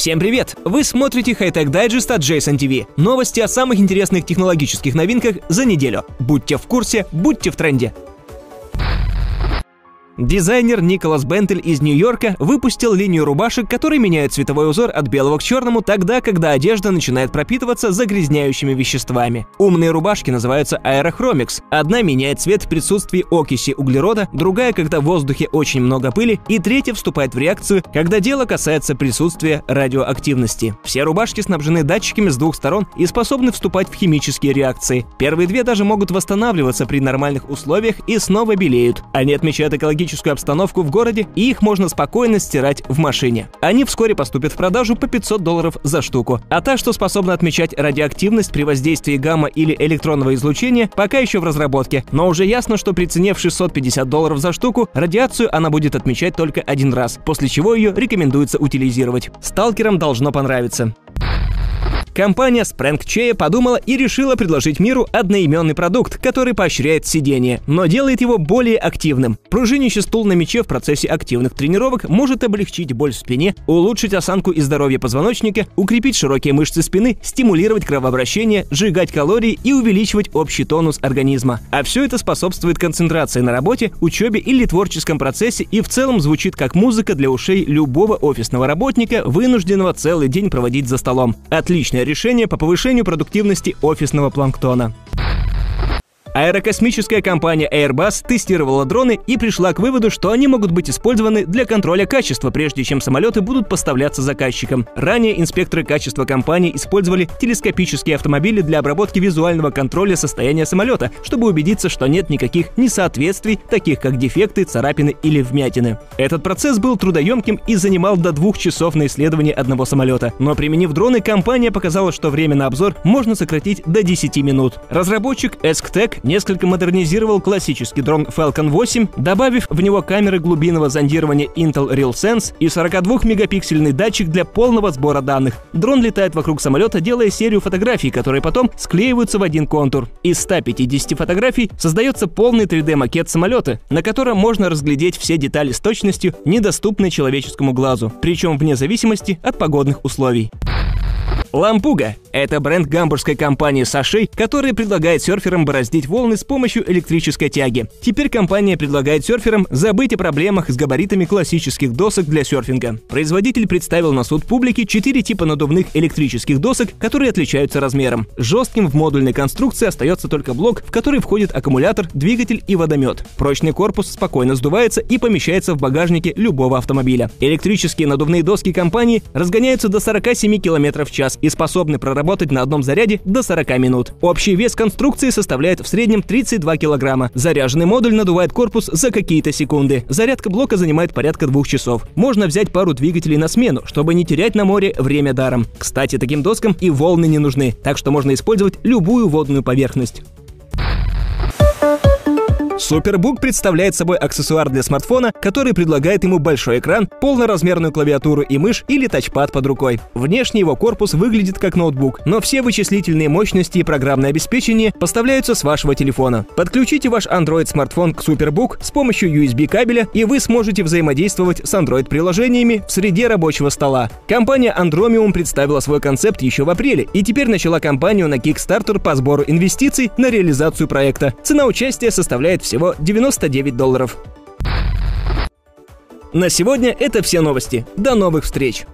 Всем привет! Вы смотрите Hightech Digest от Jason TV. Новости о самых интересных технологических новинках за неделю. Будьте в курсе, будьте в тренде. Дизайнер Николас Бентель из Нью-Йорка выпустил линию рубашек, которые меняют цветовой узор от белого к черному тогда, когда одежда начинает пропитываться загрязняющими веществами. Умные рубашки называются аэрохромикс. Одна меняет цвет в присутствии окиси углерода, другая, когда в воздухе очень много пыли, и третья вступает в реакцию, когда дело касается присутствия радиоактивности. Все рубашки снабжены датчиками с двух сторон и способны вступать в химические реакции. Первые две даже могут восстанавливаться при нормальных условиях и снова белеют. Они отмечают экологическую климатическую обстановку в городе, и их можно спокойно стирать в машине. Они вскоре поступят в продажу по 500 долларов за штуку. А та, что способна отмечать радиоактивность при воздействии гамма или электронного излучения, пока еще в разработке. Но уже ясно, что при цене в 650 долларов за штуку радиацию она будет отмечать только один раз, после чего ее рекомендуется утилизировать. Сталкерам должно понравиться. Компания Sprank Chea подумала и решила предложить миру одноименный продукт, который поощряет сидение, но делает его более активным. Пружинищий стул на мече в процессе активных тренировок может облегчить боль в спине, улучшить осанку и здоровье позвоночника, укрепить широкие мышцы спины, стимулировать кровообращение, сжигать калории и увеличивать общий тонус организма. А все это способствует концентрации на работе, учебе или творческом процессе и в целом звучит как музыка для ушей любого офисного работника, вынужденного целый день проводить за столом. Отличная решение по повышению продуктивности офисного планктона. Аэрокосмическая компания Airbus тестировала дроны и пришла к выводу, что они могут быть использованы для контроля качества, прежде чем самолеты будут поставляться заказчикам. Ранее инспекторы качества компании использовали телескопические автомобили для обработки визуального контроля состояния самолета, чтобы убедиться, что нет никаких несоответствий, таких как дефекты, царапины или вмятины. Этот процесс был трудоемким и занимал до двух часов на исследование одного самолета. Но применив дроны, компания показала, что время на обзор можно сократить до 10 минут. Разработчик ESCTEC несколько модернизировал классический дрон Falcon 8, добавив в него камеры глубинного зондирования Intel RealSense и 42-мегапиксельный датчик для полного сбора данных. Дрон летает вокруг самолета, делая серию фотографий, которые потом склеиваются в один контур. Из 150 фотографий создается полный 3D-макет самолета, на котором можно разглядеть все детали с точностью, недоступной человеческому глазу, причем вне зависимости от погодных условий. Лампуга – это бренд гамбургской компании Сашей, которая предлагает серферам бороздить волны с помощью электрической тяги. Теперь компания предлагает серферам забыть о проблемах с габаритами классических досок для серфинга. Производитель представил на суд публики четыре типа надувных электрических досок, которые отличаются размером. Жестким в модульной конструкции остается только блок, в который входит аккумулятор, двигатель и водомет. Прочный корпус спокойно сдувается и помещается в багажнике любого автомобиля. Электрические надувные доски компании разгоняются до 47 км в час и способны проработать на одном заряде до 40 минут. Общий вес конструкции составляет в среднем 32 килограмма. Заряженный модуль надувает корпус за какие-то секунды. Зарядка блока занимает порядка двух часов. Можно взять пару двигателей на смену, чтобы не терять на море время даром. Кстати, таким доскам и волны не нужны, так что можно использовать любую водную поверхность. Superbook представляет собой аксессуар для смартфона, который предлагает ему большой экран, полноразмерную клавиатуру и мышь или тачпад под рукой. Внешне его корпус выглядит как ноутбук, но все вычислительные мощности и программное обеспечение поставляются с вашего телефона. Подключите ваш Android-смартфон к Superbook с помощью USB кабеля, и вы сможете взаимодействовать с Android-приложениями в среде рабочего стола. Компания Andromium представила свой концепт еще в апреле и теперь начала кампанию на Kickstarter по сбору инвестиций на реализацию проекта. Цена участия составляет всего 99 долларов. На сегодня это все новости. До новых встреч!